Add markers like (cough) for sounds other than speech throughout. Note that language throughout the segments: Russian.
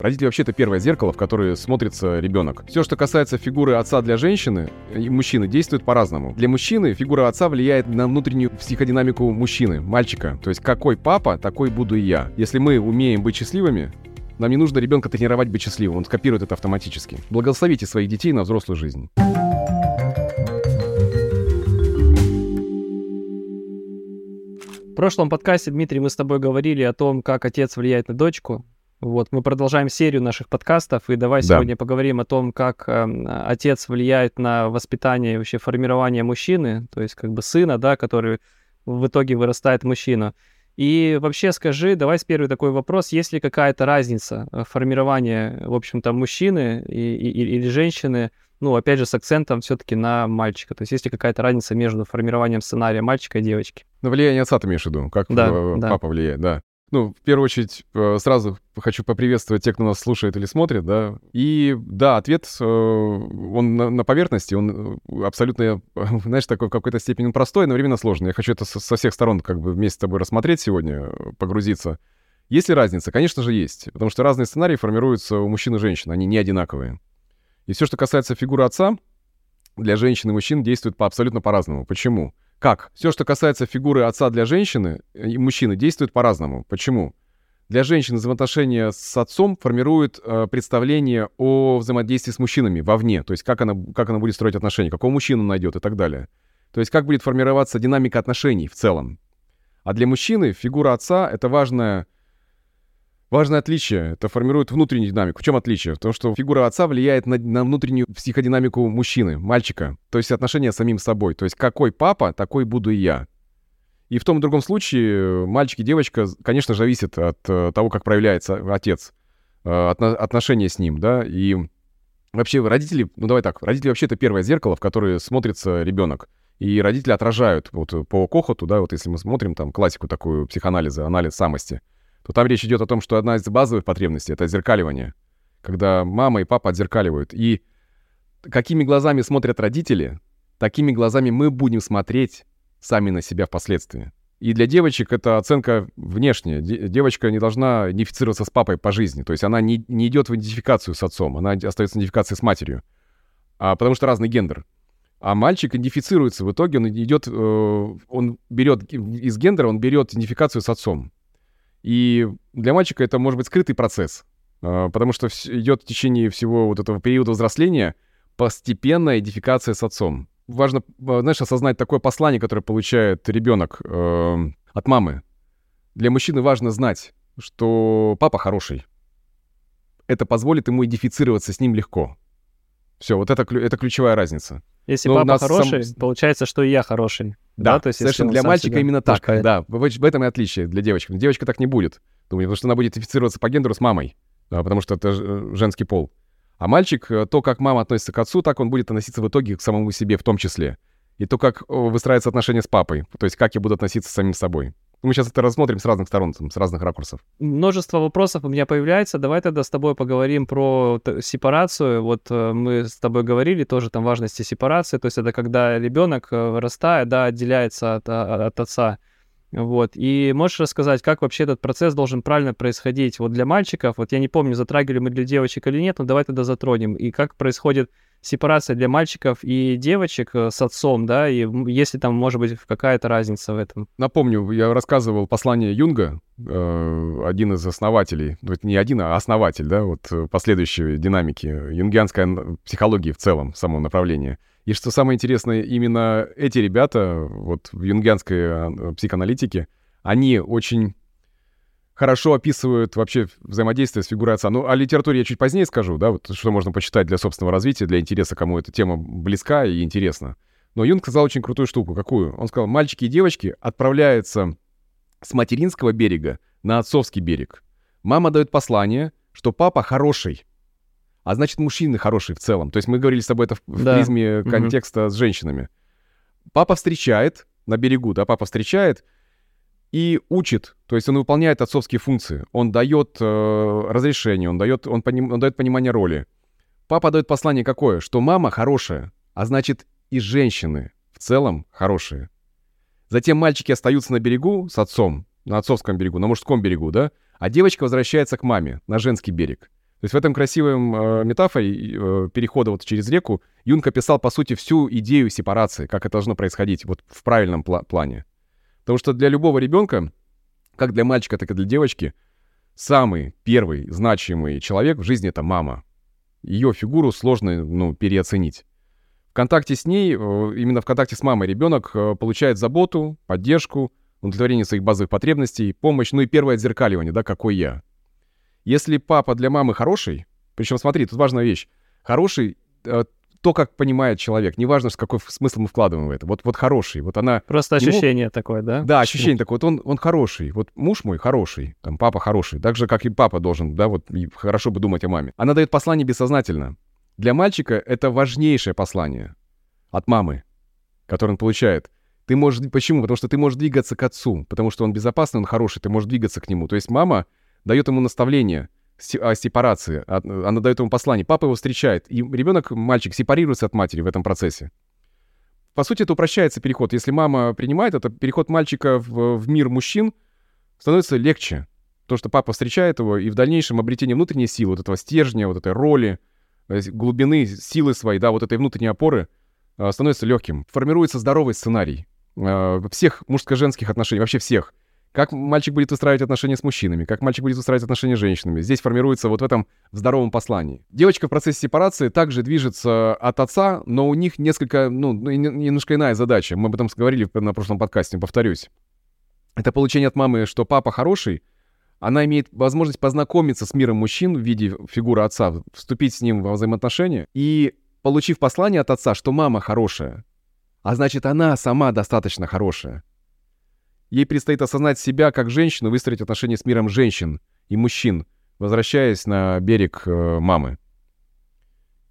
Родители вообще это первое зеркало, в которое смотрится ребенок. Все, что касается фигуры отца для женщины и мужчины, действует по-разному. Для мужчины фигура отца влияет на внутреннюю психодинамику мужчины, мальчика. То есть какой папа, такой буду и я. Если мы умеем быть счастливыми, нам не нужно ребенка тренировать быть счастливым, он скопирует это автоматически. Благословите своих детей на взрослую жизнь. В прошлом подкасте, Дмитрий, мы с тобой говорили о том, как отец влияет на дочку. Вот, мы продолжаем серию наших подкастов, и давай да. сегодня поговорим о том, как э, отец влияет на воспитание и вообще формирование мужчины, то есть как бы сына, да, который в итоге вырастает мужчина. И вообще скажи, давай с первый такой вопрос, есть ли какая-то разница э, формирования, в общем-то, мужчины и, и, или женщины, ну, опять же, с акцентом все-таки на мальчика. То есть есть ли какая-то разница между формированием сценария мальчика и девочки? На влияние отца ты имеешь в виду, как да, папа да. влияет, да. Ну, в первую очередь, э, сразу хочу поприветствовать тех, кто нас слушает или смотрит, да. И да, ответ, э, он на, поверхности, он э, абсолютно, (laughs) знаешь, такой в какой-то степени простой, но временно сложный. Я хочу это со всех сторон как бы вместе с тобой рассмотреть сегодня, погрузиться. Есть ли разница? Конечно же, есть. Потому что разные сценарии формируются у мужчин и женщин, они не одинаковые. И все, что касается фигуры отца, для женщин и мужчин действует по абсолютно по-разному. Почему? Как? Все, что касается фигуры отца для женщины и мужчины, действует по-разному. Почему? Для женщины взаимоотношения с отцом формирует э, представление о взаимодействии с мужчинами вовне, то есть как она, как она будет строить отношения, какого мужчину найдет и так далее. То есть как будет формироваться динамика отношений в целом. А для мужчины фигура отца — это важная Важное отличие. Это формирует внутреннюю динамику. В чем отличие? В том, что фигура отца влияет на, на внутреннюю психодинамику мужчины, мальчика. То есть отношения с самим собой. То есть какой папа, такой буду и я. И в том и другом случае мальчик и девочка, конечно, зависит от uh, того, как проявляется отец, от, отношения с ним, да, и вообще родители, ну давай так, родители вообще это первое зеркало, в которое смотрится ребенок. И родители отражают вот по Кохоту, да, вот если мы смотрим там классику такую психоанализа, анализ самости, то там речь идет о том, что одна из базовых потребностей — это отзеркаливание. Когда мама и папа отзеркаливают. И какими глазами смотрят родители, такими глазами мы будем смотреть сами на себя впоследствии. И для девочек это оценка внешняя. Девочка не должна идентифицироваться с папой по жизни. То есть она не, не идет в идентификацию с отцом, она остается в идентификации с матерью. А, потому что разный гендер. А мальчик идентифицируется. В итоге он идет, э, он берет из гендера, он берет идентификацию с отцом. И для мальчика это может быть скрытый процесс, а, потому что идет в течение всего вот этого периода взросления постепенная идентификация с отцом. Важно, а, знаешь, осознать такое послание, которое получает ребенок э, от мамы. Для мужчины важно знать, что папа хороший. Это позволит ему идентифицироваться с ним легко. Все, вот это, это ключевая разница. Если Но папа хороший, сам... получается, что и я хороший. Да, да? То есть, совершенно для мальчика именно так. Пускает. Да, в, в этом и отличие для девочки. Девочка так не будет. Думаю, потому что она будет идентифицироваться по гендеру с мамой, да, потому что это э, женский пол. А мальчик, э, то, как мама относится к отцу, так он будет относиться в итоге к самому себе в том числе. И то, как выстраиваются отношения с папой, то есть как я буду относиться с самим собой. Мы сейчас это рассмотрим с разных сторон, с разных ракурсов. Множество вопросов у меня появляется. Давай тогда с тобой поговорим про сепарацию. Вот э, мы с тобой говорили тоже там важности сепарации. То есть это когда ребенок э, вырастает, да, отделяется от, а, от отца. Вот. И можешь рассказать, как вообще этот процесс должен правильно происходить? Вот для мальчиков, вот я не помню, затрагивали мы для девочек или нет, но давай тогда затронем. И как происходит сепарация для мальчиков и девочек э, с отцом, да, и если там, может быть, какая-то разница в этом. Напомню, я рассказывал послание Юнга, э, один из основателей, ну, не один, а основатель, да, вот э, последующей динамики юнгианской психологии в целом, самого направления. И что самое интересное, именно эти ребята, вот в юнгианской психоаналитике, они очень хорошо описывают вообще взаимодействие с фигурой отца. Ну, о литературе я чуть позднее скажу, да, вот что можно почитать для собственного развития, для интереса, кому эта тема близка и интересна. Но Юнг сказал очень крутую штуку. Какую? Он сказал, мальчики и девочки отправляются с материнского берега на отцовский берег. Мама дает послание, что папа хороший, а значит, мужчины хорошие в целом. То есть мы говорили с тобой это в да. призме контекста угу. с женщинами. Папа встречает на берегу, да, папа встречает, и учит, то есть он выполняет отцовские функции, он дает э, разрешение, он дает, он, поним, он дает понимание роли. Папа дает послание какое? Что мама хорошая, а значит и женщины в целом хорошие. Затем мальчики остаются на берегу с отцом, на отцовском берегу, на мужском берегу, да, а девочка возвращается к маме, на женский берег. То есть в этом красивом э, метафоре э, перехода вот через реку Юнг описал, по сути, всю идею сепарации, как это должно происходить вот в правильном пла- плане. Потому что для любого ребенка, как для мальчика, так и для девочки, самый первый значимый человек в жизни — это мама. Ее фигуру сложно ну, переоценить. В контакте с ней, э, именно в контакте с мамой ребенок э, получает заботу, поддержку, удовлетворение своих базовых потребностей, помощь, ну и первое отзеркаливание, да, какой я. Если папа для мамы хороший, причем смотри, тут важная вещь, хороший э, то, как понимает человек, неважно, какой смысл мы вкладываем в это. Вот, вот хороший, вот она... Просто ощущение ему... такое, да? Да, ощущение такое. Вот он, он хороший, вот муж мой хороший, там, папа хороший, так же, как и папа должен, да, вот хорошо бы думать о маме. Она дает послание бессознательно. Для мальчика это важнейшее послание от мамы, которое он получает. Ты можешь... Почему? Потому что ты можешь двигаться к отцу, потому что он безопасный, он хороший, ты можешь двигаться к нему. То есть мама дает ему наставление о сепарации, она дает ему послание. Папа его встречает, и ребенок, мальчик, сепарируется от матери в этом процессе. По сути, это упрощается переход. Если мама принимает это, переход мальчика в, в мир мужчин становится легче. То, что папа встречает его, и в дальнейшем обретение внутренней силы, вот этого стержня, вот этой роли, э, глубины, силы своей, да, вот этой внутренней опоры э, становится легким. Формируется здоровый сценарий э, всех мужско-женских отношений, вообще всех как мальчик будет выстраивать отношения с мужчинами, как мальчик будет выстраивать отношения с женщинами. Здесь формируется вот в этом здоровом послании. Девочка в процессе сепарации также движется от отца, но у них несколько, ну, ну немножко иная задача. Мы об этом говорили на прошлом подкасте, повторюсь. Это получение от мамы, что папа хороший, она имеет возможность познакомиться с миром мужчин в виде фигуры отца, вступить с ним во взаимоотношения и, получив послание от отца, что мама хорошая, а значит, она сама достаточно хорошая, Ей предстоит осознать себя как женщину, выстроить отношения с миром женщин и мужчин, возвращаясь на берег э, мамы.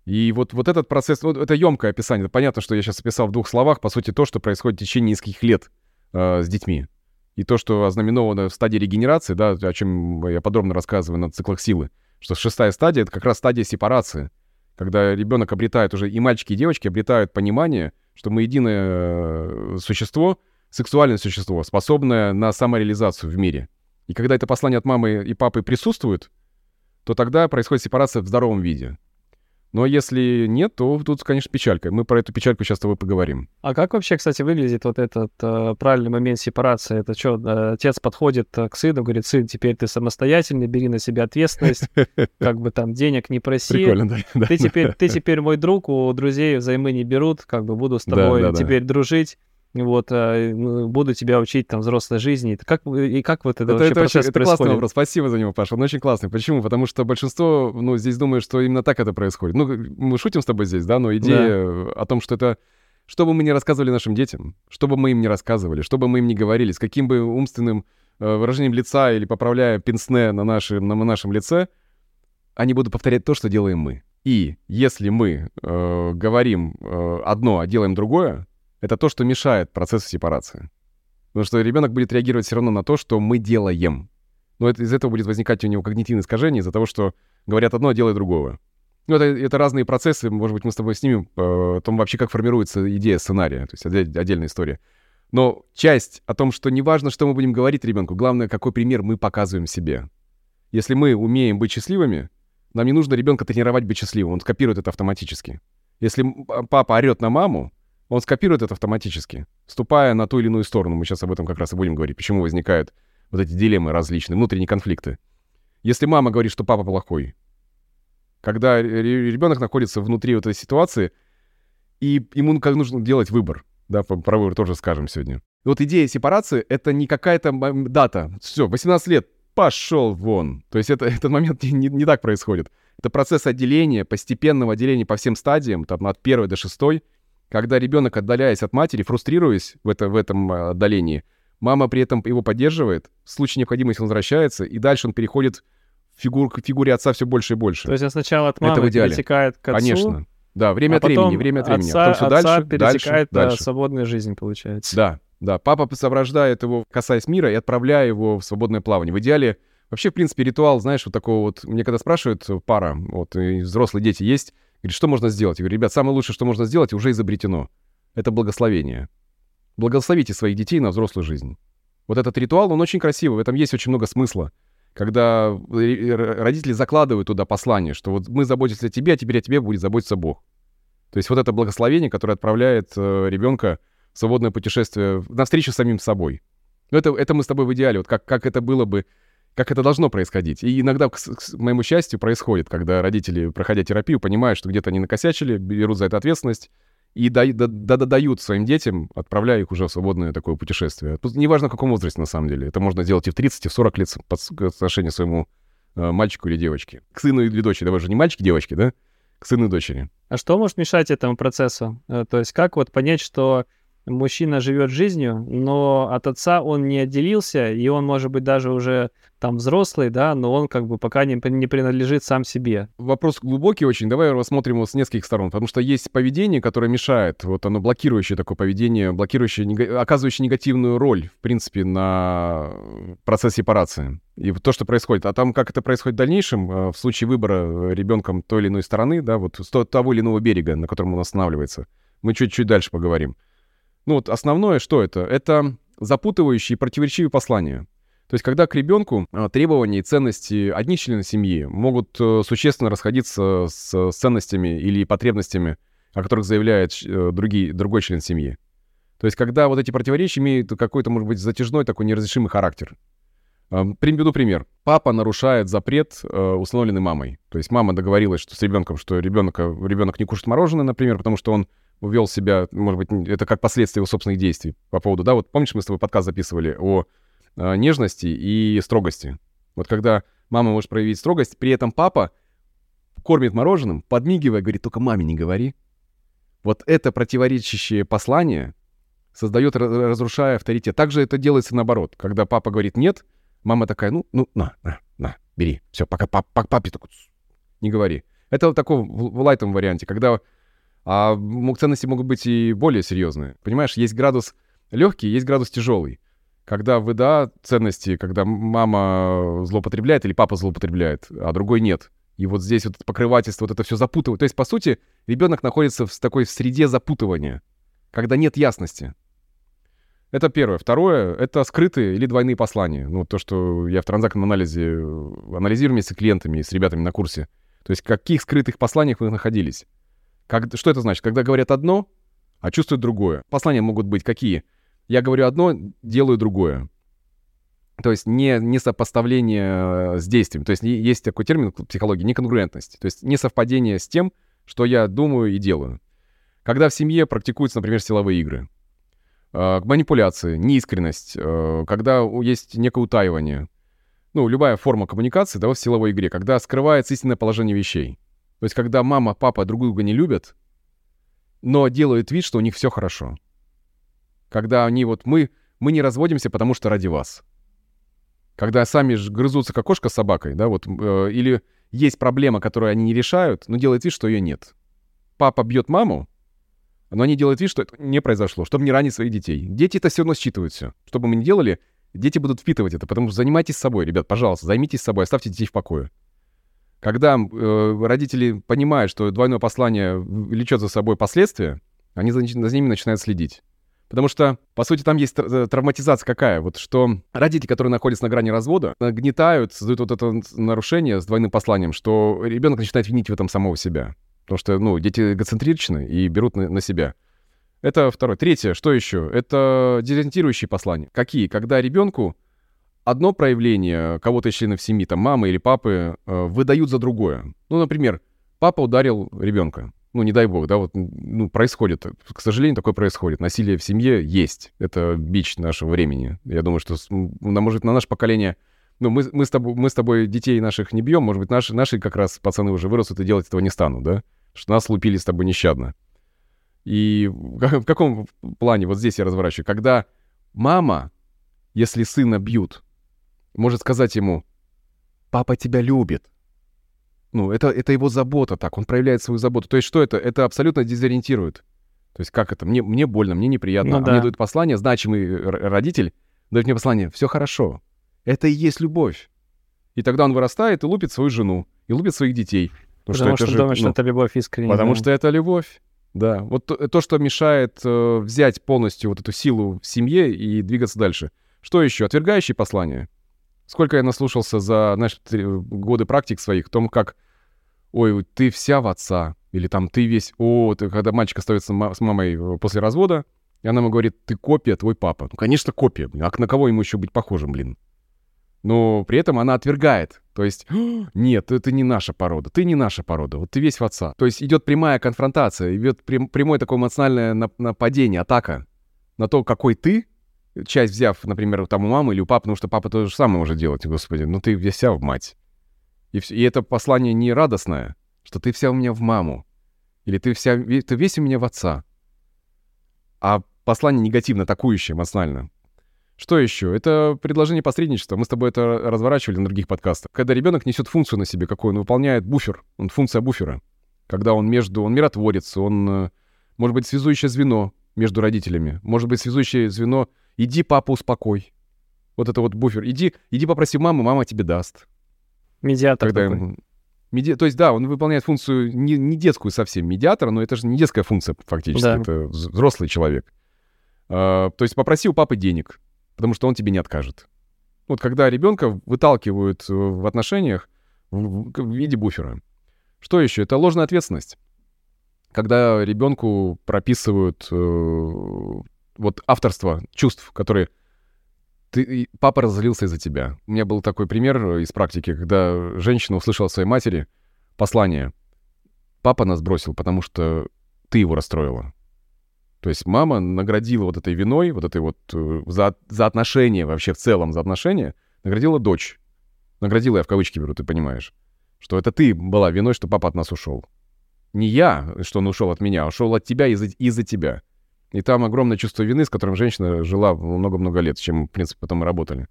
И вот, вот этот процесс, ну, это емкое описание. Понятно, что я сейчас описал в двух словах, по сути, то, что происходит в течение нескольких лет э, с детьми. И то, что ознаменовано в стадии регенерации, да, о чем я подробно рассказываю на циклах силы, что шестая стадия — это как раз стадия сепарации, когда ребенок обретает уже, и мальчики, и девочки обретают понимание, что мы единое э, существо — сексуальное существо, способное на самореализацию в мире. И когда это послание от мамы и папы присутствует, то тогда происходит сепарация в здоровом виде. Но если нет, то тут, конечно, печалька. Мы про эту печальку сейчас с тобой поговорим. А как вообще, кстати, выглядит вот этот э, правильный момент сепарации? Это что, э, отец подходит э, к сыну, говорит, сын, теперь ты самостоятельный, бери на себя ответственность, (laughs) как бы там денег не проси. Прикольно, да. Ты теперь, ты теперь мой друг, у друзей взаймы не берут, как бы буду с тобой теперь дружить вот, ну, буду тебя учить там взрослой жизни. Как, и как вот это, это вообще это процесс очень, Это классный вопрос, спасибо за него, Паша, он очень классный. Почему? Потому что большинство, ну, здесь думает, что именно так это происходит. Ну, мы шутим с тобой здесь, да, но идея да. о том, что это... Что бы мы ни рассказывали нашим детям, что бы мы им ни рассказывали, что бы мы им ни говорили, с каким бы умственным э, выражением лица или поправляя пенсне на нашем, на нашем лице, они будут повторять то, что делаем мы. И если мы э, говорим э, одно, а делаем другое, это то, что мешает процессу сепарации. Потому что ребенок будет реагировать все равно на то, что мы делаем. Но это, из этого будет возникать у него когнитивное искажение из-за того, что говорят одно, а делают другое. Ну, это, это разные процессы, может быть, мы с тобой снимем э, о том вообще, как формируется идея сценария, то есть отдельная история. Но часть о том, что не важно, что мы будем говорить ребенку, главное, какой пример мы показываем себе. Если мы умеем быть счастливыми, нам не нужно ребенка тренировать быть счастливым, он скопирует это автоматически. Если папа орет на маму, он скопирует это автоматически, ступая на ту или иную сторону. Мы сейчас об этом как раз и будем говорить, почему возникают вот эти дилеммы различные, внутренние конфликты. Если мама говорит, что папа плохой, когда ребенок находится внутри вот этой ситуации, и ему как нужно делать выбор, да, про выбор тоже скажем сегодня. Вот идея сепарации — это не какая-то дата. Все, 18 лет, пошел вон. То есть это, (laughs) этот момент не, не, не так происходит. Это процесс отделения, постепенного отделения по всем стадиям, там, от первой до шестой, когда ребенок, отдаляясь от матери, фрустрируясь в, это, в этом а, отдалении, мама при этом его поддерживает, в случае необходимости он возвращается, и дальше он переходит в фигур, к фигуре отца все больше и больше. То есть сначала от мамы перетекает к отцу, Конечно. Да, время а от времени, время от времени. Отца, а потом все отца дальше, перетекает дальше, дальше. свободная жизнь, получается. Да, да. Папа соврождает его, касаясь мира, и отправляя его в свободное плавание. В идеале, вообще, в принципе, ритуал, знаешь, вот такого вот... Мне когда спрашивают пара, вот, и взрослые дети есть, Говорит, что можно сделать? Я говорю, ребят, самое лучшее, что можно сделать, уже изобретено. Это благословение. Благословите своих детей на взрослую жизнь. Вот этот ритуал, он очень красивый, в этом есть очень много смысла. когда родители закладывают туда послание, что вот мы заботимся о тебе, а теперь о тебе будет заботиться Бог. То есть вот это благословение, которое отправляет э, ребенка в свободное путешествие навстречу самим собой. Это, это мы с тобой в идеале, вот как, как это было бы, как это должно происходить. И иногда, к, к моему счастью, происходит, когда родители, проходя терапию, понимают, что где-то они накосячили, берут за это ответственность, и да, да, да, да, дают своим детям, отправляя их уже в свободное такое путешествие. Тут неважно, в каком возрасте, на самом деле. Это можно делать и в 30, и в 40 лет по отношению к своему э, мальчику или девочке. К сыну или дочери. Давай же не мальчики, девочки, да? К сыну и дочери. А что может мешать этому процессу? Э, то есть как вот понять, что мужчина живет жизнью, но от отца он не отделился, и он, может быть, даже уже там взрослый, да, но он как бы пока не, не принадлежит сам себе. Вопрос глубокий очень. Давай рассмотрим его с нескольких сторон, потому что есть поведение, которое мешает, вот оно блокирующее такое поведение, блокирующее, оказывающее негативную роль, в принципе, на процесс сепарации. И то, что происходит. А там, как это происходит в дальнейшем, э, в случае выбора ребенком той или иной стороны, да, вот с того или иного берега, на котором он останавливается, мы чуть-чуть дальше поговорим. Ну вот основное, что это? Это запутывающие и противоречивые послания. То есть, когда к ребенку а, требования и ценности одних членов семьи могут э, существенно расходиться с ценностями или потребностями, о которых заявляет э, другие, другой член семьи. То есть, когда вот эти противоречия имеют какой-то, может быть, затяжной такой неразрешимый характер. Приведу пример. Папа нарушает запрет, э, установленный мамой. То есть мама договорилась что с ребенком, что ребенок, ребенок не кушает мороженое, например, потому что он увел себя, может быть, это как последствие его собственных действий по поводу, да, вот помнишь, мы с тобой подкаст записывали о э, нежности и строгости. Вот когда мама может проявить строгость, при этом папа кормит мороженым, подмигивая, говорит, только маме не говори. Вот это противоречащее послание создает, разрушая авторитет. Также это делается наоборот. Когда папа говорит «нет», мама такая «ну, ну, на, на, на, бери, все, пока пап, папе такой не говори». Это в таком в, в лайтовом варианте, когда а ценности могут быть и более серьезные. Понимаешь, есть градус легкий, есть градус тяжелый. Когда вы, да, ценности, когда мама злоупотребляет или папа злоупотребляет, а другой нет. И вот здесь вот покрывательство, вот это все запутывает. То есть, по сути, ребенок находится в такой среде запутывания, когда нет ясности. Это первое. Второе — это скрытые или двойные послания. Ну, то, что я в транзактном анализе анализирую вместе с клиентами и с ребятами на курсе. То есть, в каких скрытых посланиях вы находились. Как, что это значит? Когда говорят одно, а чувствуют другое. Послания могут быть какие? Я говорю одно, делаю другое. То есть не, не сопоставление э, с действием. То есть есть такой термин в психологии — неконгруентность. То есть не совпадение с тем, что я думаю и делаю. Когда в семье практикуются, например, силовые игры, э, манипуляции, неискренность, э, когда есть некое утаивание, ну, любая форма коммуникации, да, в силовой игре, когда скрывается истинное положение вещей. То есть, когда мама, папа друг друга не любят, но делают вид, что у них все хорошо. Когда они вот мы, мы не разводимся, потому что ради вас. Когда сами грызутся как кошка с собакой, да, вот, э, или есть проблема, которую они не решают, но делают вид, что ее нет. Папа бьет маму, но они делают вид, что это не произошло, чтобы не ранить своих детей. Дети это все равно считывают все. Что бы мы ни делали, дети будут впитывать это, потому что занимайтесь собой, ребят, пожалуйста, займитесь собой, оставьте детей в покое. Когда э, родители понимают, что двойное послание влечет за собой последствия, они за, за ними начинают следить. Потому что, по сути, там есть э, травматизация какая? Вот что родители, которые находятся на грани развода, нагнетают, создают вот это нарушение с двойным посланием, что ребенок начинает винить в этом самого себя. Потому что, ну, дети эгоцентричны и берут на, на себя. Это второе. Третье, что еще? Это дезориентирующие послания. Какие? Когда ребенку одно проявление кого-то из членов семьи, там, мамы или папы, э, выдают за другое. Ну, например, папа ударил ребенка. Ну, не дай бог, да, вот, ну, происходит. К сожалению, такое происходит. Насилие в семье есть. Это бич нашего времени. Я думаю, что, на, может, на наше поколение... Ну, мы, мы, с тобой, мы с тобой детей наших не бьем, может быть, наши, наши как раз пацаны уже вырастут и делать этого не станут, да? Что нас лупили с тобой нещадно. И в (laughs) каком плане, вот здесь я разворачиваю, когда мама, если сына бьют, может сказать ему, «Папа тебя любит». Ну, это, это его забота так, он проявляет свою заботу. То есть что это? Это абсолютно дезориентирует. То есть как это? Мне, мне больно, мне неприятно. Ну, да. а мне дают послание, значимый родитель дает мне послание, все хорошо. Это и есть любовь. И тогда он вырастает и лупит свою жену, и лупит своих детей. Потому, потому что, что, что думает, ну, что это любовь искренняя. Потому да. что это любовь. Да. Вот то, то что мешает э, взять полностью вот эту силу в семье и двигаться дальше. Что еще? Отвергающие послания. Сколько я наслушался за, знаешь, годы практик своих в том, как, ой, ты вся в отца, или там ты весь, о, ты, когда мальчик остается с мамой э, после развода, и она ему говорит, ты копия, твой папа. Ну, конечно, копия. А на кого ему еще быть похожим, блин? Но при этом она отвергает. То есть, нет, это не наша порода, ты не наша порода, вот ты весь в отца. То есть идет прямая конфронтация, идет прям, прямое такое эмоциональное нападение, атака на то, какой ты, часть взяв, например, там у мамы или у папы, потому что папа то же самое может делать, господи, ну ты вся в мать. И, все, и это послание не радостное, что ты вся у меня в маму, или ты, вся, ты весь у меня в отца, а послание негативно, атакующее эмоционально. Что еще? Это предложение посредничества. Мы с тобой это разворачивали на других подкастах. Когда ребенок несет функцию на себе, какой он выполняет буфер, он функция буфера. Когда он между, он миротворец, он э, может быть связующее звено между родителями, может быть связующее звено Иди, папа, успокой. Вот это вот буфер. Иди, иди попроси мамы, мама тебе даст. Медиатор Когда такой. Меди... То есть, да, он выполняет функцию не, не детскую совсем медиатора, но это же не детская функция фактически, да. это взрослый человек. А, то есть попроси у папы денег, потому что он тебе не откажет. Вот когда ребенка выталкивают в отношениях в, в виде буфера. Что еще? Это ложная ответственность. Когда ребенку прописывают э, вот авторство чувств, которые ты, папа разозлился из-за тебя. У меня был такой пример из практики, когда женщина услышала от своей матери послание. Папа нас бросил, потому что ты его расстроила. То есть мама наградила вот этой виной, вот этой вот э, за, за отношения вообще в целом, за отношения, наградила дочь. Наградила я в кавычки беру, ты понимаешь. Что это ты была виной, что папа от нас ушел. Не я, что он ушел от меня, а ушел от тебя из-за из тебя. И там огромное чувство вины, с которым женщина жила много-много лет, с чем, в принципе, потом мы работали.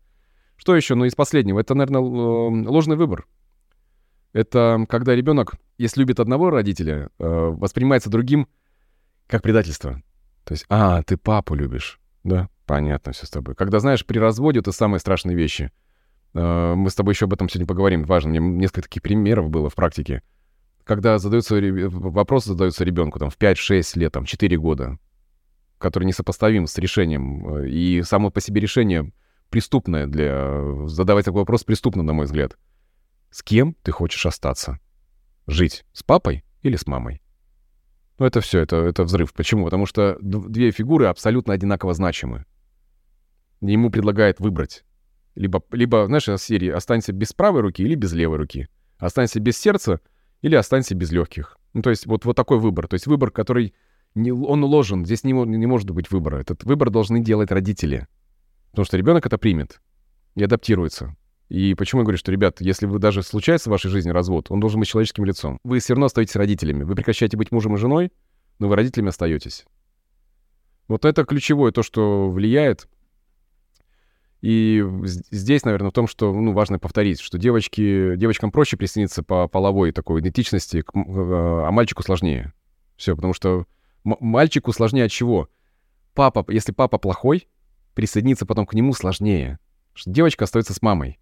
Что еще? Ну, из последнего. Это, наверное, ложный выбор. Это когда ребенок, если любит одного родителя, э, воспринимается другим как предательство. То есть, а, ты папу любишь. Да, понятно все с тобой. Когда, знаешь, при разводе это самые страшные вещи. Э, мы с тобой еще об этом сегодня поговорим. Важно, мне несколько таких примеров было в практике. Когда задаются, вопрос задаются ребенку там, в 5-6 лет, там, 4 года который несопоставим с решением. Э, и само по себе решение преступное для... Задавать такой вопрос преступно, на мой взгляд. С кем ты хочешь остаться? Жить с папой или с мамой? Ну, это все, это, это взрыв. Почему? Потому что две фигуры абсолютно одинаково значимы. Ему предлагают выбрать. Либо, либо, знаешь, из серии «Останься без правой руки или без левой руки». «Останься без сердца» или «Останься без легких». Ну, то есть вот, вот такой выбор. То есть выбор, который не, он уложен, здесь не, не может быть выбора. Этот выбор должны делать родители. Потому что ребенок это примет и адаптируется. И почему я говорю, что, ребят, если вы даже случается в вашей жизни развод, он должен быть человеческим лицом. Вы все равно остаетесь родителями. Вы прекращаете быть мужем и женой, но вы родителями остаетесь. Вот это ключевое, то, что влияет. И здесь, наверное, в том, что ну, важно повторить, что девочки, девочкам проще присоединиться по половой такой идентичности, а мальчику сложнее. Все, потому что мальчику сложнее от чего? Папа, если папа плохой, присоединиться потом к нему сложнее. Девочка остается с мамой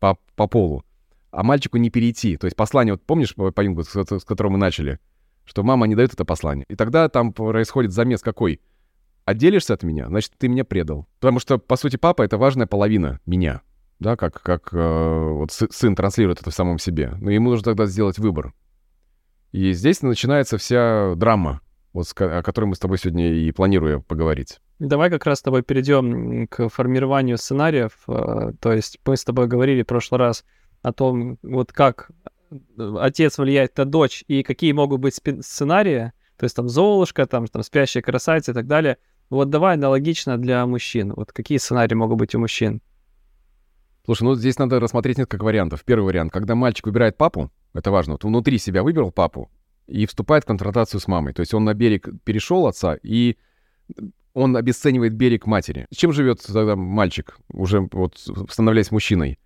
по, по полу, а мальчику не перейти. То есть послание, вот помнишь по Юнгу, с, с которого мы начали, что мама не дает это послание. И тогда там происходит замес какой? Отделишься от меня, значит, ты меня предал. Потому что, по сути, папа — это важная половина меня. Да, как, как э, вот сын транслирует это в самом себе. Но ему нужно тогда сделать выбор. И здесь начинается вся драма вот о которой мы с тобой сегодня и планируем поговорить. Давай как раз с тобой перейдем к формированию сценариев. Э, то есть мы с тобой говорили в прошлый раз о том, вот как э, отец влияет на дочь и какие могут быть сценарии, то есть там Золушка, там, там спящая красавица и так далее. Вот давай аналогично для мужчин. Вот какие сценарии могут быть у мужчин? Слушай, ну здесь надо рассмотреть несколько вариантов. Первый вариант, когда мальчик выбирает папу, это важно, вот внутри себя выбрал папу, и вступает в конфронтацию с мамой. То есть он на берег перешел отца, и он обесценивает берег матери. Чем живет тогда мальчик, уже вот становляясь мужчиной?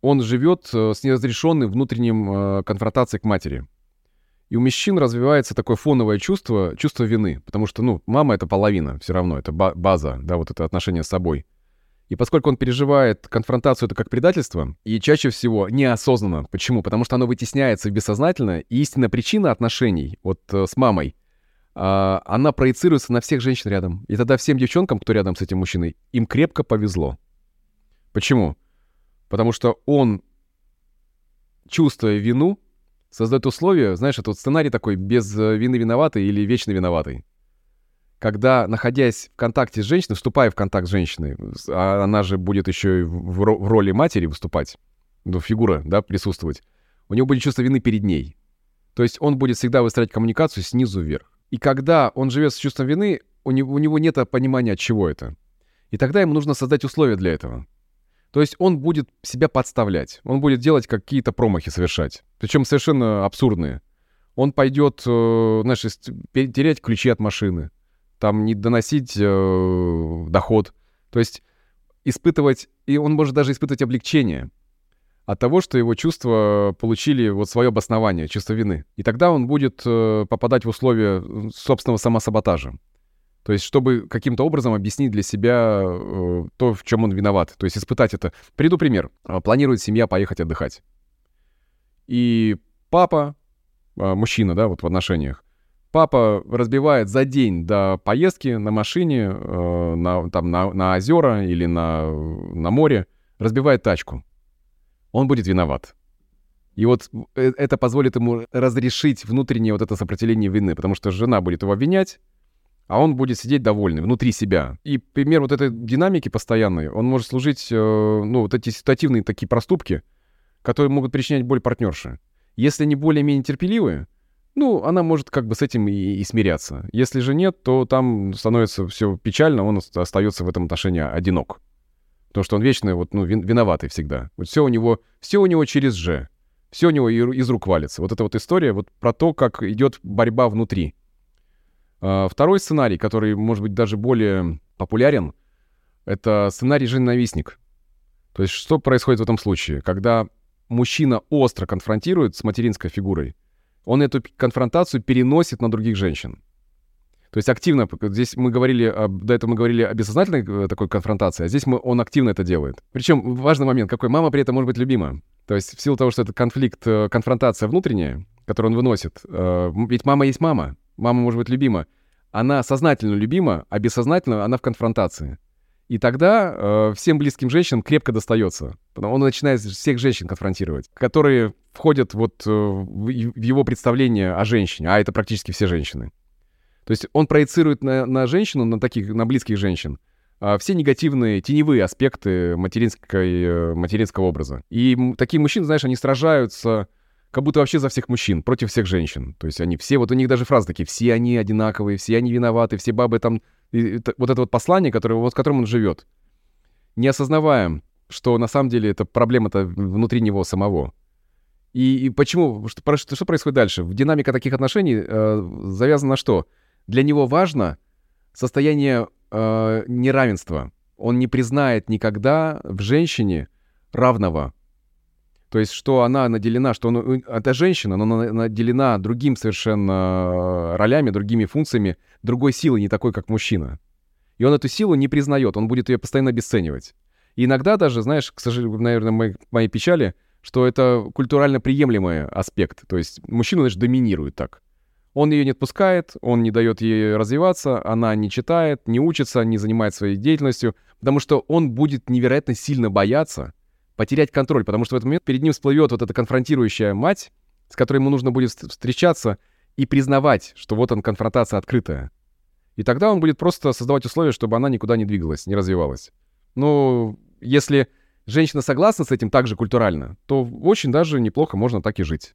Он живет э, с неразрешенной внутренним э, конфронтацией к матери. И у мужчин развивается такое фоновое чувство, чувство вины, потому что, ну, мама — это половина все равно, это база, да, вот это отношение с собой. И поскольку он переживает конфронтацию это как предательство, и чаще всего неосознанно. Почему? Потому что оно вытесняется бессознательно, и истинная причина отношений вот э, с мамой, э, она проецируется на всех женщин рядом. И тогда всем девчонкам, кто рядом с этим мужчиной, им крепко повезло. Почему? Потому что он, чувствуя вину, создает условия, знаешь, это вот сценарий такой без э, вины виноватый или вечно виноватый. Когда, находясь в контакте с женщиной, вступая в контакт с женщиной, а она же будет еще и в, в роли матери выступать, ну, фигура, да, присутствовать, у него будет чувство вины перед ней. То есть он будет всегда выстраивать коммуникацию снизу вверх. И когда он живет с чувством вины, у него, у него нет понимания, от чего это. И тогда ему нужно создать условия для этого. То есть он будет себя подставлять, он будет делать какие-то промахи совершать, причем совершенно абсурдные. Он пойдет, э, знаешь, терять ключи от машины, там не доносить э, доход, то есть испытывать, и он может даже испытывать облегчение от того, что его чувства получили вот свое обоснование, чувство вины. И тогда он будет э, попадать в условия собственного самосаботажа. То есть, чтобы каким-то образом объяснить для себя э, то, в чем он виноват. То есть, испытать это. Приду пример. А, планирует семья поехать отдыхать. И папа, э, мужчина, да, вот в отношениях, папа разбивает за день до поездки на машине, э, на, там, на, на озера или на, на море, разбивает тачку. Он будет виноват. И вот э, это позволит ему разрешить внутреннее вот это сопротивление вины, потому что жена будет его обвинять, а он будет сидеть довольный внутри себя. И пример вот этой динамики постоянной, он может служить, э, ну, вот эти ситуативные такие проступки, которые могут причинять боль партнерши. Если они более-менее терпеливые, ну, она может как бы с этим и, и смиряться. Если же нет, то там становится все печально, он остается в этом отношении одинок. Потому что он вечно вот, ну, виноватый всегда. Вот все у него, все у него через «же». Все у него из рук валится. Вот эта вот история вот про то, как идет борьба внутри. А, второй сценарий, который, может быть, даже более популярен, это сценарий «Жен-ненавистник». То есть что происходит в этом случае? Когда мужчина остро конфронтирует с материнской фигурой, он эту конфронтацию переносит на других женщин. То есть активно, здесь мы говорили, до этого мы говорили о бессознательной э, такой конфронтации, а здесь мы, он активно это делает. Причем важный момент какой, мама при этом может быть любима. То есть в силу того, что это конфликт, э, конфронтация внутренняя, которую он выносит, э, ведь мама есть мама, мама может быть любима, она сознательно любима, а бессознательно она в конфронтации. И тогда э, всем близким женщинам крепко достается. Он начинает всех женщин конфронтировать, которые входят вот э, в его представление о женщине, а это практически все женщины. То есть он проецирует на, на женщину, на таких, на близких женщин, э, все негативные, теневые аспекты материнской, э, материнского образа. И такие мужчины, знаешь, они сражаются как будто вообще за всех мужчин, против всех женщин. То есть они все, вот у них даже фразы такие, все они одинаковые, все они виноваты, все бабы там... И, вот это вот послание, которое, вот, с которым он живет. Не осознавая, что на самом деле это проблема-то внутри него самого. И, и почему? Что, что, что происходит дальше? Динамика таких отношений э, завязана на что? Для него важно состояние э, неравенства. Он не признает никогда в женщине равного то есть, что она наделена, что он, эта женщина, но она наделена другим совершенно ролями, другими функциями, другой силой, не такой, как мужчина. И он эту силу не признает, он будет ее постоянно обесценивать. И иногда даже, знаешь, к сожалению, наверное, моей, моей печали, что это культурально приемлемый аспект. То есть мужчина, значит, доминирует так. Он ее не отпускает, он не дает ей развиваться, она не читает, не учится, не занимается своей деятельностью, потому что он будет невероятно сильно бояться, потерять контроль, потому что в этот момент перед ним всплывет вот эта конфронтирующая мать, с которой ему нужно будет встречаться и признавать, что вот он конфронтация открытая. И тогда он будет просто создавать условия, чтобы она никуда не двигалась, не развивалась. Ну, если женщина согласна с этим также культурально, то очень даже неплохо можно так и жить.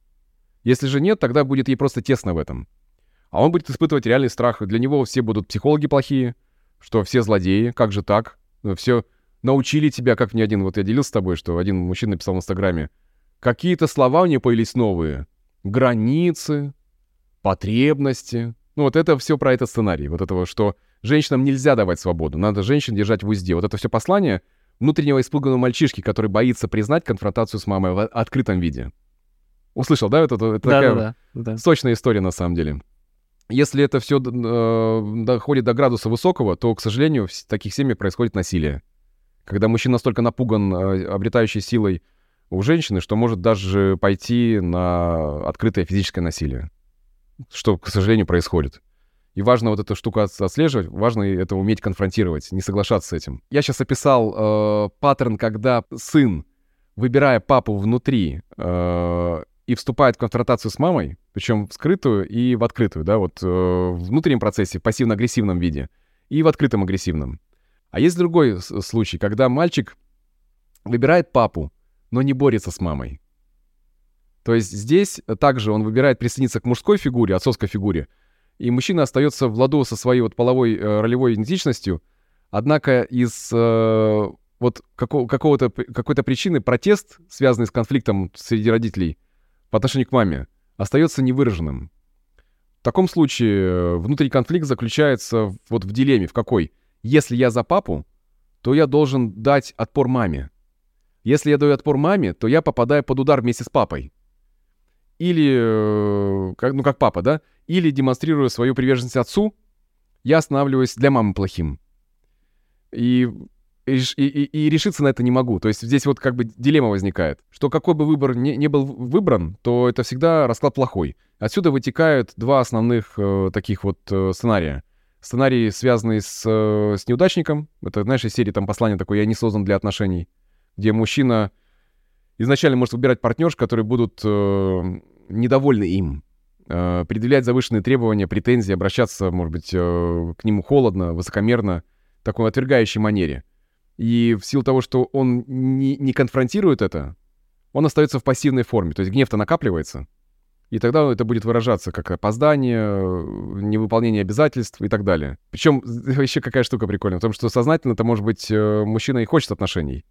Если же нет, тогда будет ей просто тесно в этом. А он будет испытывать реальный страх. Для него все будут психологи плохие, что все злодеи, как же так? Все научили тебя, как мне один, вот я делился с тобой, что один мужчина написал в Инстаграме, какие-то слова у нее появились новые. Границы, потребности. Ну вот это все про этот сценарий. Вот этого, что женщинам нельзя давать свободу, надо женщин держать в узде. Вот это все послание внутреннего испуганного мальчишки, который боится признать конфронтацию с мамой в открытом виде. Услышал, да? Это, это да, такая да, да, да. сочная история на самом деле. Если это все э, доходит до градуса высокого, то, к сожалению, в таких семьях происходит насилие когда мужчина настолько напуган э, обретающей силой у женщины, что может даже пойти на открытое физическое насилие, что, к сожалению, происходит. И важно вот эту штуку отслеживать, важно это уметь конфронтировать, не соглашаться с этим. Я сейчас описал э, паттерн, когда сын выбирая папу внутри э, и вступает в конфронтацию с мамой, причем в скрытую и в открытую, да, вот э, в внутреннем процессе, в пассивно-агрессивном виде, и в открытом агрессивном. А есть другой случай, когда мальчик выбирает папу, но не борется с мамой. То есть здесь также он выбирает присоединиться к мужской фигуре, отцовской фигуре, и мужчина остается в ладу со своей вот половой э, ролевой идентичностью, однако из э, вот какого- какого-то, какой-то причины протест, связанный с конфликтом среди родителей по отношению к маме, остается невыраженным. В таком случае э, внутренний конфликт заключается вот в дилемме, в какой? Если я за папу, то я должен дать отпор маме. Если я даю отпор маме, то я попадаю под удар вместе с папой или, э, как, ну, как папа, да, или демонстрируя свою приверженность отцу, я останавливаюсь для мамы плохим. И, и, и, и решиться на это не могу. То есть здесь вот как бы дилемма возникает, что какой бы выбор не, не был выбран, то это всегда расклад плохой. Отсюда вытекают два основных э, таких вот э, сценария. Сценарий, связанный с, э, с неудачником. Это, знаешь, из серии там послание такое «Я не создан для отношений», где мужчина изначально может выбирать партнерш, которые будут э, недовольны им, э, предъявлять завышенные требования, претензии, обращаться, может быть, э, к нему холодно, высокомерно, в такой отвергающей манере. И в силу того, что он не, не конфронтирует это, он остается в пассивной форме, то есть гнев-то накапливается, и тогда это будет выражаться как опоздание, невыполнение обязательств и так далее. Причем (laughs) еще какая штука прикольная, в том, что сознательно это может быть э, мужчина и хочет отношений,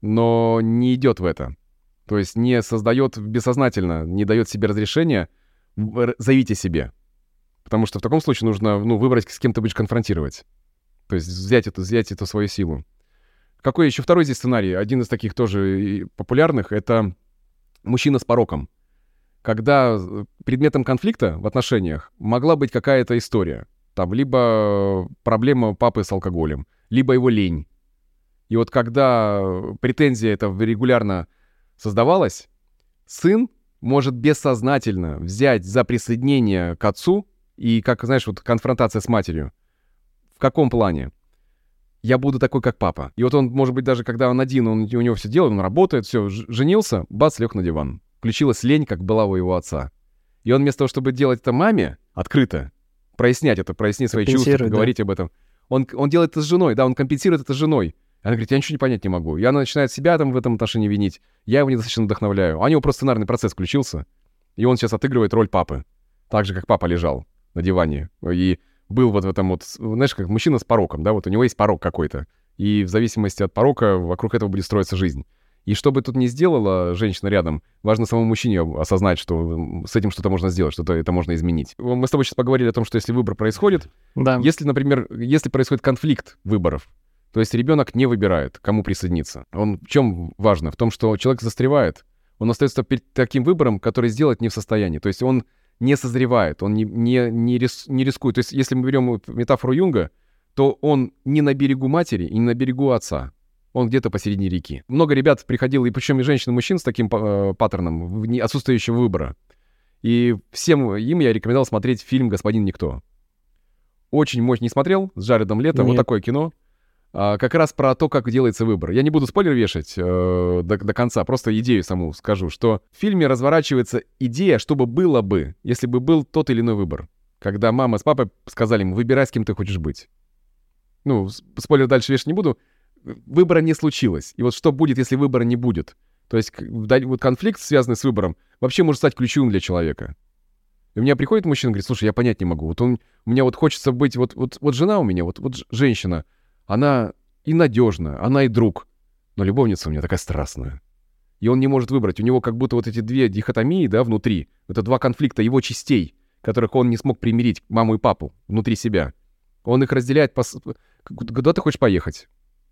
но не идет в это. То есть не создает бессознательно, не дает себе разрешения заявить о себе. Потому что в таком случае нужно ну, выбрать, с кем ты будешь конфронтировать. То есть взять эту, взять эту свою силу. Какой еще второй здесь сценарий? Один из таких тоже популярных — это мужчина с пороком. Когда э, предметом конфликта в отношениях могла быть какая-то история. Там либо проблема папы с алкоголем, либо его лень, и вот когда претензия эта регулярно создавалась, сын может бессознательно взять за присоединение к отцу и, как, знаешь, вот конфронтация с матерью. В каком плане? Я буду такой, как папа. И вот он, может быть, даже когда он один, он, у него все делает, он работает, все, женился, бац, лег на диван. Включилась лень, как была у его отца. И он вместо того, чтобы делать это маме открыто, прояснять это, прояснить свои чувства, да? говорить об этом, он, он делает это с женой, да, он компенсирует это с женой. Она говорит, я ничего не понять не могу. И она начинает себя там в этом отношении винить. Я его недостаточно вдохновляю. А у него просто сценарный процесс включился. И он сейчас отыгрывает роль папы. Так же, как папа лежал на диване. И был вот в этом вот, знаешь, как мужчина с пороком, да, вот у него есть порок какой-то. И в зависимости от порока вокруг этого будет строиться жизнь. И что бы тут ни сделала женщина рядом, важно самому мужчине осознать, что с этим что-то можно сделать, что-то это можно изменить. Мы с тобой сейчас поговорили о том, что если выбор происходит, да. если, например, если происходит конфликт выборов, то есть ребенок не выбирает, кому присоединиться. Он в чем важно? В том, что человек застревает. Он остается перед таким выбором, который сделать не в состоянии. То есть он не созревает, он не, не, не, рис, не рискует. То есть если мы берем метафору Юнга, то он не на берегу матери и не на берегу отца. Он где-то посередине реки. Много ребят приходило, и причем и женщин, и мужчин с таким э, паттерном, отсутствующего выбора. И всем им я рекомендовал смотреть фильм «Господин Никто». Очень мощный. Не смотрел? С Джаредом Лето. Вот такое кино как раз про то, как делается выбор. Я не буду спойлер вешать э, до, до конца, просто идею саму скажу, что в фильме разворачивается идея, чтобы было бы, если бы был тот или иной выбор. Когда мама с папой сказали ему, выбирай, с кем ты хочешь быть. Ну, спойлер дальше вешать не буду. Выбора не случилось. И вот что будет, если выбора не будет? То есть вот конфликт, связанный с выбором, вообще может стать ключевым для человека. И у меня приходит мужчина говорит, слушай, я понять не могу. Вот он, у меня вот хочется быть, вот, вот, вот жена у меня, вот, вот женщина — она и надежная, она и друг. Но любовница у меня такая страстная. И он не может выбрать. У него как будто вот эти две дихотомии, да, внутри. Это два конфликта его частей, которых он не смог примирить, маму и папу, внутри себя. Он их разделяет по... Куда ты хочешь поехать?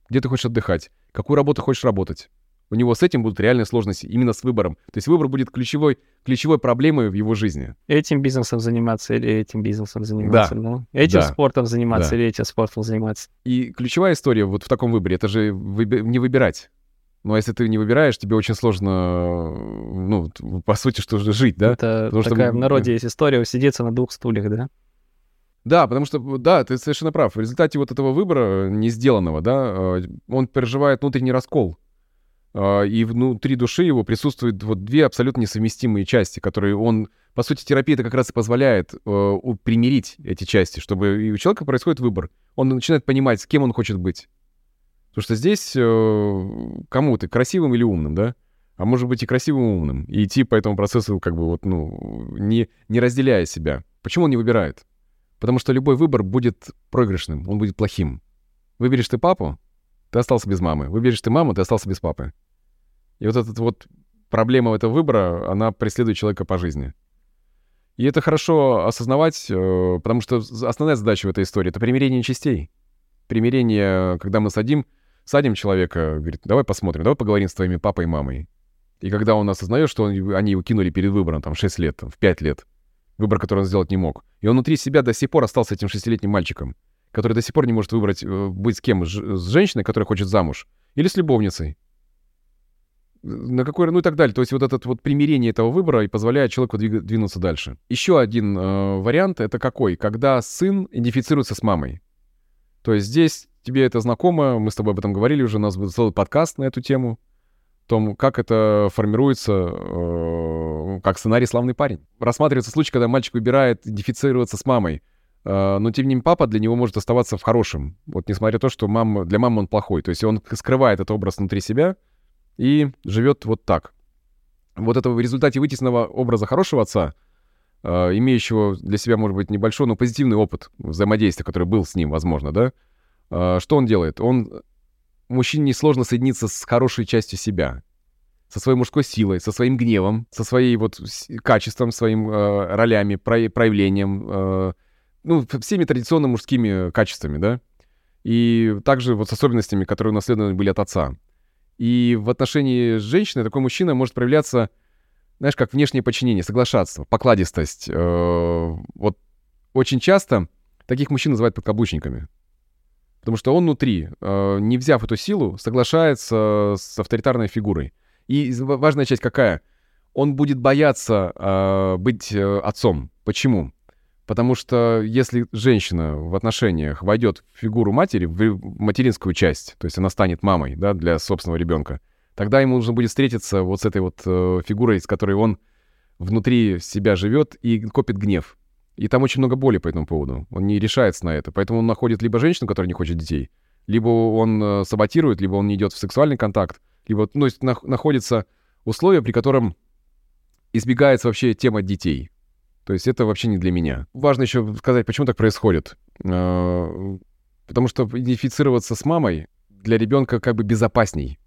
Где ты хочешь отдыхать? Какую работу хочешь работать? У него с этим будут реальные сложности, именно с выбором. То есть выбор будет ключевой, ключевой проблемой в его жизни. Этим бизнесом заниматься или этим бизнесом заниматься, да. да? Этим да. спортом заниматься да. или этим спортом заниматься. И ключевая история вот в таком выборе, это же выби- не выбирать. Но если ты не выбираешь, тебе очень сложно, ну, по сути, что же жить, да? Это потому такая что... в народе есть история усидеться на двух стульях, да? Да, потому что, да, ты совершенно прав. В результате вот этого выбора не сделанного, да, э, он переживает внутренний раскол. Э, и внутри души его присутствуют вот две абсолютно несовместимые части, которые он... По сути, терапия это как раз и позволяет э, примирить эти части, чтобы и у человека происходит выбор. Он начинает понимать, с кем он хочет быть. Потому что здесь э, кому ты, красивым или умным, да? А может быть и красивым и умным. И идти по этому процессу как бы вот, ну, не, не разделяя себя. Почему он не выбирает? Потому что любой выбор будет проигрышным, он будет плохим. Выберешь ты папу, ты остался без мамы. Выберешь ты маму, ты остался без папы. И вот эта вот проблема этого выбора, она преследует человека по жизни. И это хорошо осознавать, э, потому что основная задача в этой истории — это примирение частей. Примирение, когда мы садим, садим человека, говорит, давай посмотрим, давай поговорим с твоими папой и мамой. И когда он осознает, что он, они его кинули перед выбором, там, в 6 лет, там, в 5 лет, выбор, который он сделать не мог, и он внутри себя до сих пор остался этим шестилетним мальчиком, который до сих пор не может выбрать, э, быть с кем, с женщиной, которая хочет замуж, или с любовницей. На какой, ну и так далее. То есть вот это вот примирение этого выбора и позволяет человеку двинуться дальше. Еще один э, вариант это какой? Когда сын идентифицируется с мамой. То есть здесь тебе это знакомо, мы с тобой об этом говорили уже, у нас был целый подкаст на эту тему том, как это формируется э, как сценарий «Славный парень». Рассматривается случай, когда мальчик выбирает идентифицироваться с мамой, э, но тем не менее папа для него может оставаться в хорошем. Вот несмотря на то, что мама, для мамы он плохой. То есть он скрывает этот образ внутри себя и живет вот так. Вот это в результате вытесненного образа хорошего отца, э, имеющего для себя, может быть, небольшой, но позитивный опыт взаимодействия, который был с ним, возможно, да, э, что он делает? Он мужчине несложно соединиться с хорошей частью себя, со своей мужской силой, со своим гневом, со своей вот качеством, своим э, ролями, про проявлением, э, ну, всеми традиционно мужскими качествами, да, и также вот с особенностями, которые унаследованы были от отца. И в отношении женщины такой мужчина может проявляться, знаешь, как внешнее подчинение, соглашаться, покладистость. Э, вот очень часто таких мужчин называют подкаблучниками. Потому что он внутри, э, не взяв эту силу, соглашается с авторитарной фигурой. И важная часть какая? Он будет бояться э, быть отцом. Почему? Потому что если женщина в отношениях войдет в фигуру матери, в материнскую часть, то есть она станет мамой да, для собственного ребенка, тогда ему нужно будет встретиться вот с этой вот э, фигурой, с которой он внутри себя живет и копит гнев. И там очень много боли по этому поводу. Он не решается на это. Поэтому он находит либо женщину, которая не хочет детей, либо он э, саботирует, либо он не идет в сексуальный контакт, либо ну, находится условие, при котором избегается вообще тема детей. То есть это вообще не для меня. Важно еще сказать, почему так происходит. Э, потому что идентифицироваться с мамой для ребенка как бы безопасней,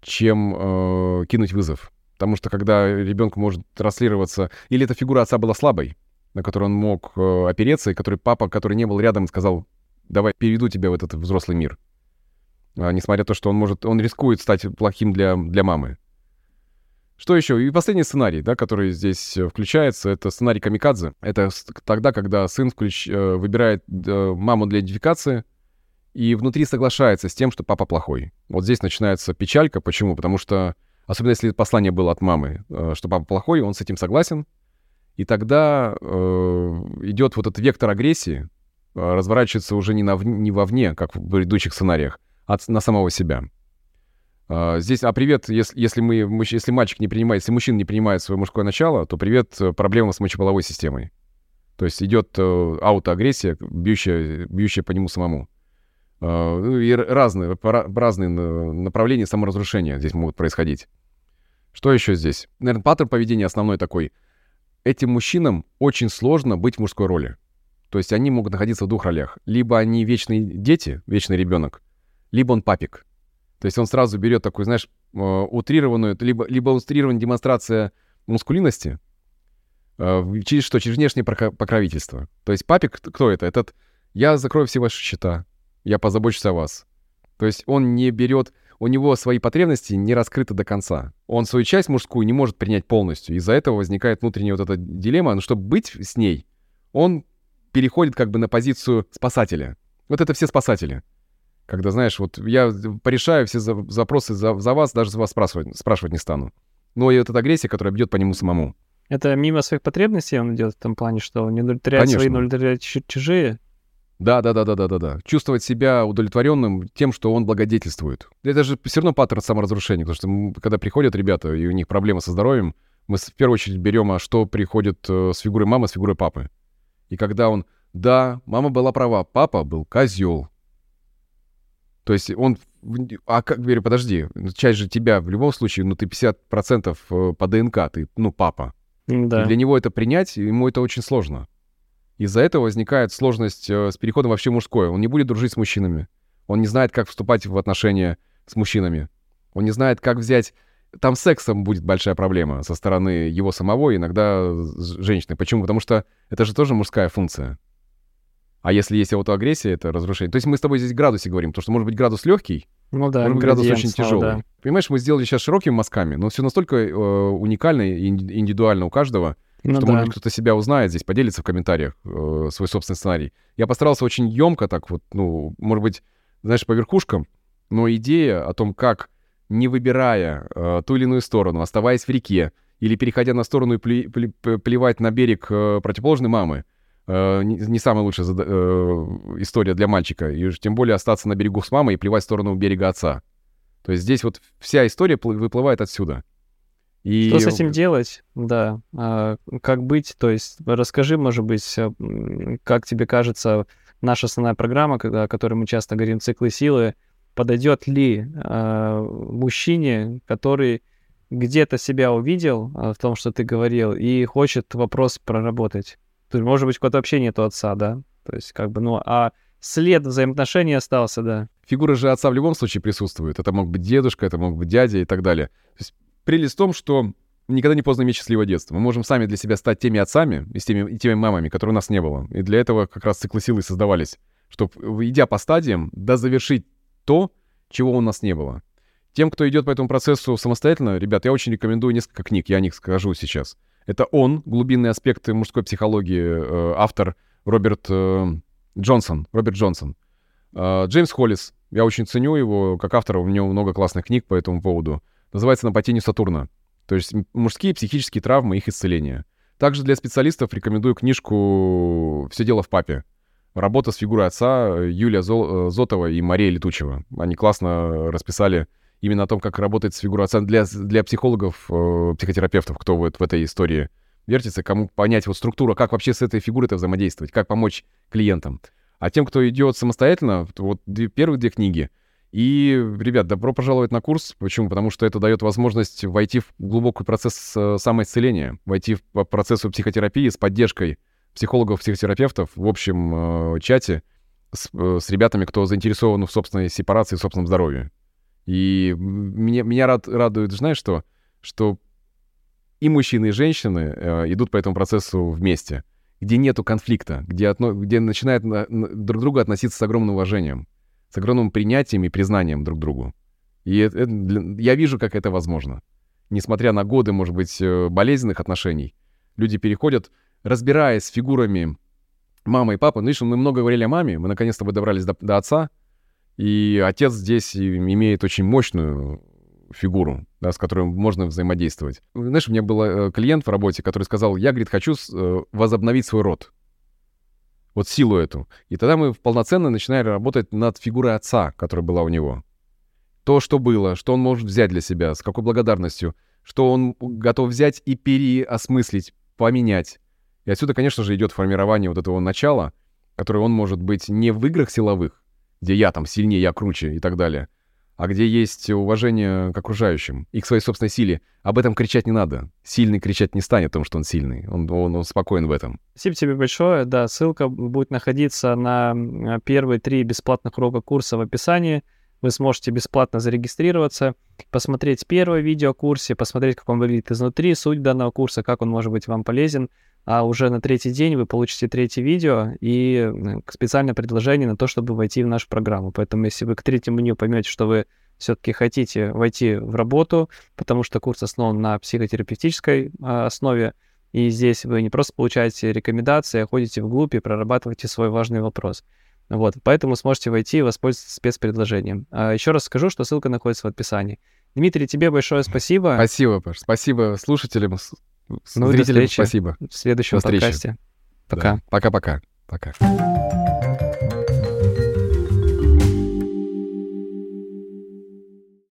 чем э, кинуть вызов. Потому что когда ребенку может транслироваться... Или эта фигура отца была слабой, на который он мог э, опереться, и который папа, который не был рядом, сказал, давай переведу тебя в этот взрослый мир. А, несмотря на то, что он может, он рискует стать плохим для, для мамы. Что еще? И последний сценарий, да, который здесь э, включается, это сценарий камикадзе. Это тогда, когда сын включ... Э, выбирает э, маму для идентификации и внутри соглашается с тем, что папа плохой. Вот здесь начинается печалька. Почему? Потому что, особенно если послание было от мамы, что папа плохой, он с этим согласен, и тогда э, идет вот этот вектор агрессии, разворачивается уже не, на, не вовне, как в предыдущих сценариях, а на самого себя. Э, здесь, а привет, если, если, мы, если мальчик не принимает, если мужчина не принимает свое мужское начало, то привет, э, проблема с мочеполовой системой. То есть идет э, аутоагрессия, бьющая, бьющая по нему самому. Э, ну и разные, разные направления саморазрушения здесь могут происходить. Что еще здесь? Наверное, паттерн поведения основной такой — этим мужчинам очень сложно быть в мужской роли. То есть они могут находиться в двух ролях. Либо они вечные дети, вечный ребенок, либо он папик. То есть он сразу берет такую, знаешь, э, утрированную, либо, либо утрированная демонстрация мускулинности, э, через что? Через внешнее покровительство. То есть папик, кто это? Этот «я закрою все ваши счета, я позабочусь о вас». То есть он не берет у него свои потребности не раскрыты до конца. Он свою часть мужскую не может принять полностью. Из-за этого возникает внутренняя вот эта дилемма. Но чтобы быть с ней, он переходит как бы на позицию спасателя. Вот это все спасатели. Когда, знаешь, вот я порешаю все запросы за, за вас, даже за вас спрашивать, спрашивать не стану. Но и вот эта агрессия, которая бьет по нему самому. Это мимо своих потребностей он идет в том плане, что он не удовлетворяет свои, но удовлетворяет чужие? Да, да, да, да, да, да, да. Чувствовать себя удовлетворенным тем, что он благодетельствует. Это же все равно паттерн саморазрушения, потому что мы, когда приходят ребята, и у них проблемы со здоровьем, мы в первую очередь берем, а что приходит э, с фигурой мамы, с фигурой папы. И когда он, да, мама была права, папа был козел. То есть он, а как, говорю, подожди, часть же тебя в любом случае, ну ты 50% э, по ДНК, ты, ну, папа. Да. И для него это принять, ему это очень сложно. Из-за этого возникает сложность э, с переходом вообще мужское. Он не будет дружить с мужчинами. Он не знает, как вступать в отношения с мужчинами. Он не знает, как взять... Там сексом будет большая проблема со стороны его самого, иногда женщины. Почему? Потому что это же тоже мужская функция. А если есть аутоагрессия, это разрушение. То есть мы с тобой здесь градусе говорим, потому что может быть градус легкий, ну да, может быть градус очень тяжелый. Да. Понимаешь, мы сделали сейчас широкими мазками, но все настолько э, уникально и индивидуально у каждого, ну, что, да. может быть, кто-то себя узнает здесь, поделится в комментариях э, свой собственный сценарий. Я постарался очень емко так вот, ну, может быть, знаешь, по верхушкам, но идея о том, как, не выбирая э, ту или иную сторону, оставаясь в реке, или переходя на сторону и пле- пле- плевать на берег э, противоположной мамы, э, не, не самая лучшая зада- э, история для мальчика. И уж тем более остаться на берегу с мамой и плевать в сторону берега отца. То есть здесь вот вся история выплывает отсюда. И... Что с этим делать? Да. А, как быть? То есть расскажи, может быть, э, как тебе кажется, наша основная программа, о которой мы часто говорим, циклы силы, подойдет ли э, мужчине, который где-то себя увидел э, в том, что ты говорил, и хочет вопрос проработать? То есть, может быть, кого-то вообще нету отца, да? То есть, как бы, ну, а след взаимоотношений остался, да. Фигура же отца в любом случае присутствует. Это мог быть дедушка, это мог быть дядя и так далее. То есть прелесть в том, что никогда не поздно иметь счастливое детство. Мы можем сами для себя стать теми отцами и, с теми, и теми мамами, которые у нас не было. И для этого как раз циклы силы создавались, чтобы, идя по стадиям, да завершить то, чего у нас не было. Тем, кто идет по этому процессу самостоятельно, ребят, я очень рекомендую несколько книг, я о них скажу сейчас. Это «Он. Глубинные аспекты мужской психологии», э, автор Роберт э, Джонсон. Роберт Джонсон. Э, Джеймс Холлис. Я очень ценю его как автора, у него много классных книг по этому поводу. Называется «На потению Сатурна». То есть мужские психические травмы, их исцеление. Также для специалистов рекомендую книжку «Все дело в папе». Работа с фигурой отца Юлия Зотова и Мария Летучева. Они классно расписали именно о том, как работать с отца для, для психологов, э, психотерапевтов, кто вот в этой истории вертится, кому понять вот структуру, как вообще с этой фигурой-то взаимодействовать, как помочь клиентам. А тем, кто идет самостоятельно, вот первые две книги — и, ребят, добро пожаловать на курс. Почему? Потому что это дает возможность войти в глубокий процесс э, самоисцеления, войти в процесс психотерапии с поддержкой психологов-психотерапевтов в общем э, чате с, э, с ребятами, кто заинтересован в собственной сепарации, в собственном здоровье. И меня, меня рад, радует, знаешь что? Что и мужчины, и женщины э, идут по этому процессу вместе, где нету конфликта, где, отно, где начинают на, на, друг к другу относиться с огромным уважением с огромным принятием и признанием друг другу. И это, это, я вижу, как это возможно. Несмотря на годы, может быть, э, болезненных отношений, люди переходят, разбираясь с фигурами мамы и папы. Ну, видишь, мы много говорили о маме, мы наконец-то добрались до, до отца, и отец здесь имеет очень мощную фигуру, да, с которой можно взаимодействовать. Знаешь, у меня был э, клиент в работе, который сказал, я, говорит, хочу э, возобновить свой род вот силу эту. И тогда мы полноценно начинали работать над фигурой отца, которая была у него. То, что было, что он может взять для себя, с какой благодарностью, что он готов взять и переосмыслить, поменять. И отсюда, конечно же, идет формирование вот этого начала, которое он может быть не в играх силовых, где я там сильнее, я круче и так далее, а где есть уважение к окружающим и к своей собственной силе. Об этом кричать не надо. Сильный кричать не станет о том, что он сильный. Он, он, он спокоен в этом. Спасибо тебе большое. Да, ссылка будет находиться на первые три бесплатных урока курса в описании. Вы сможете бесплатно зарегистрироваться, посмотреть первое видео о курсе, посмотреть, как он выглядит изнутри, суть данного курса, как он может быть вам полезен а уже на третий день вы получите третье видео и специальное предложение на то, чтобы войти в нашу программу. Поэтому если вы к третьему дню поймете, что вы все-таки хотите войти в работу, потому что курс основан на психотерапевтической а, основе, и здесь вы не просто получаете рекомендации, а ходите вглубь и прорабатываете свой важный вопрос. Вот, поэтому сможете войти и воспользоваться спецпредложением. А еще раз скажу, что ссылка находится в описании. Дмитрий, тебе большое спасибо. Спасибо, Паш. Спасибо слушателям. Ну, Зрителям спасибо. В следующем подкасте. Пока. Пока-пока. Пока. -пока. Пока.